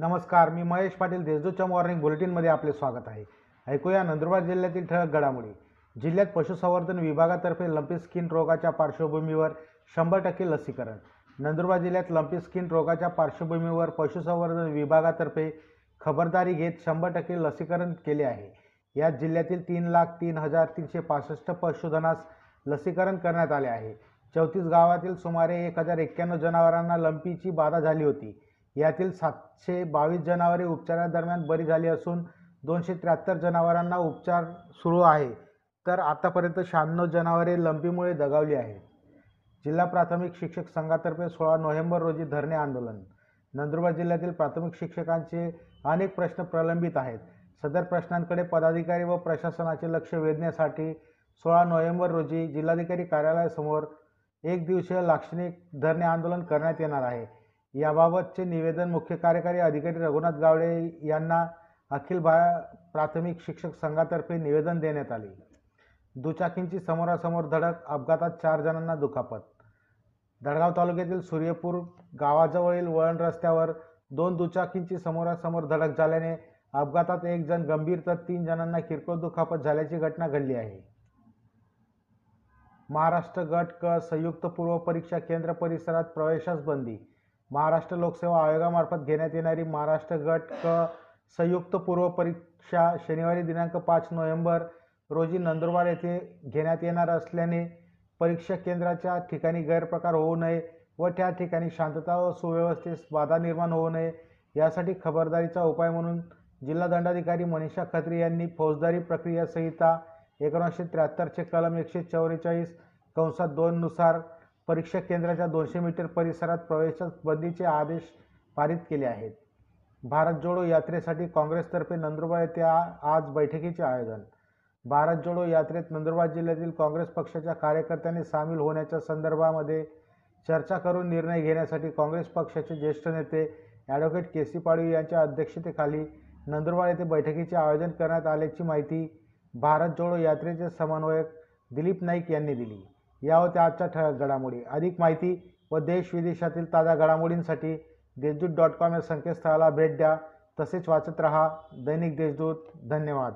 नमस्कार मी महेश पाटील देशदूतच्या मॉर्निंग बुलेटिनमध्ये आपले स्वागत आहे. ऐकूया नंदुरबार जिल्ह्यातील ठळक घडामोडी. जिल्ह्यात पशुसंवर्धन विभागातर्फे लंपी स्किन रोगाच्या पार्श्वभूमीवर शंभर टक्के लसीकरण. नंदुरबार जिल्ह्यात लंपी स्किन रोगाच्या पार्श्वभूमीवर पशुसंवर्धन विभागातर्फे खबरदारी घेत शंभर टक्के लसीकरण केले आहे. यात जिल्ह्यातील तीन लाख तीन हजार तीनशे पासष्ट पशुधनास लसीकरण करण्यात आले आहे. चौतीस गावातील सुमारे एक हजार एक्क्याण्णव जनावरांना लंपीची बाधा झाली होती. यातील सातशे बावीस जनावरे उपचारादरम्यान बरी झाली असून दोनशे त्र्याहत्तर जनावरांना उपचार सुरू आहे. तर आतापर्यंत शहाण्णव जनावरे लंपीमुळे दगावली आहेत. जिल्हा प्राथमिक शिक्षक संघातर्फे सोळा नोव्हेंबर रोजी धरणे आंदोलन. नंदुरबार जिल्ह्यातील प्राथमिक शिक्षकांचे अनेक प्रश्न प्रलंबित आहेत. सदर प्रश्नांकडे पदाधिकारी व प्रशासनाचे लक्ष वेधण्यासाठी सोळा नोव्हेंबर रोजी जिल्हाधिकारी कार्यालयासमोर एक दिवसीय लाक्षणिक धरणे आंदोलन करण्यात येणार आहे. याबाबतचे निवेदन मुख्य कार्यकारी अधिकारी रघुनाथ गावडे यांना अखिल भा प्राथमिक शिक्षक संघातर्फे निवेदन देण्यात आले. दुचाकींची समोरासमोर धडक अपघातात चार जणांना दुखापत. धडगाव तालुक्यातील सूर्यपूर गावाजवळील वळण रस्त्यावर दोन दुचाकींची समोरासमोर धडक झाल्याने अपघातात एक जण गंभीर तर तीन जणांना किरकोळ दुखापत झाल्याची घटना घडली आहे. महाराष्ट्र गट क संयुक्त पूर्व परीक्षा केंद्र परिसरात प्रवेशास बंदी महाराष्ट्र लोकसेवा आयोगामार्फत घेण्यात येणारी महाराष्ट्र गट क संयुक्त पूर्व परीक्षा शनिवारी दिनांक पाच नोव्हेंबर रोजी नंदुरबार येथे घेण्यात येणार असल्याने परीक्षा केंद्राच्या ठिकाणी गैरप्रकार होऊ नये व त्या ठिकाणी शांतता व सुव्यवस्थेस बाधा निर्माण होऊ नये यासाठी खबरदारीचा उपाय म्हणून जिल्हा दंडाधिकारी मनीषा खत्री यांनी फौजदारी प्रक्रिया संहिता एकोणीसशे त्र्याहत्तरचे कलम एकशे चौवेचाळीस कंसात दोननुसार परीक्षा केंद्राच्या दोनशे मीटर परिसरात प्रवेशास बंदीचे आदेश पारित केले आहेत. भारत जोडो यात्रेसाठी काँग्रेसतर्फे नंदुरबार येथे आज बैठकीचे आयोजन. भारत जोडो यात्रेत नंदुरबार जिल्ह्यातील काँग्रेस पक्षाच्या कार्यकर्त्यांनी सामील होण्याच्या संदर्भामध्ये चर्चा करून निर्णय घेण्यासाठी काँग्रेस पक्षाचे ज्येष्ठ नेते ॲडव्होकेट के सी पाडवी यांच्या अध्यक्षतेखाली नंदुरबार येथे बैठकीचे आयोजन करण्यात आल्याची माहिती भारत जोडो यात्रेचे समन्वयक दिलीप नाईक यांनी दिली. या होत्या आजच्या ठळक घडामोडी. अधिक माहिती व देश विदेशातील ताज्या घडामोडींसाठी देशदूत डॉट कॉम या संकेतस्थळाला भेट द्या. तसेच वाचत रहा दैनिक देशदूत. धन्यवाद.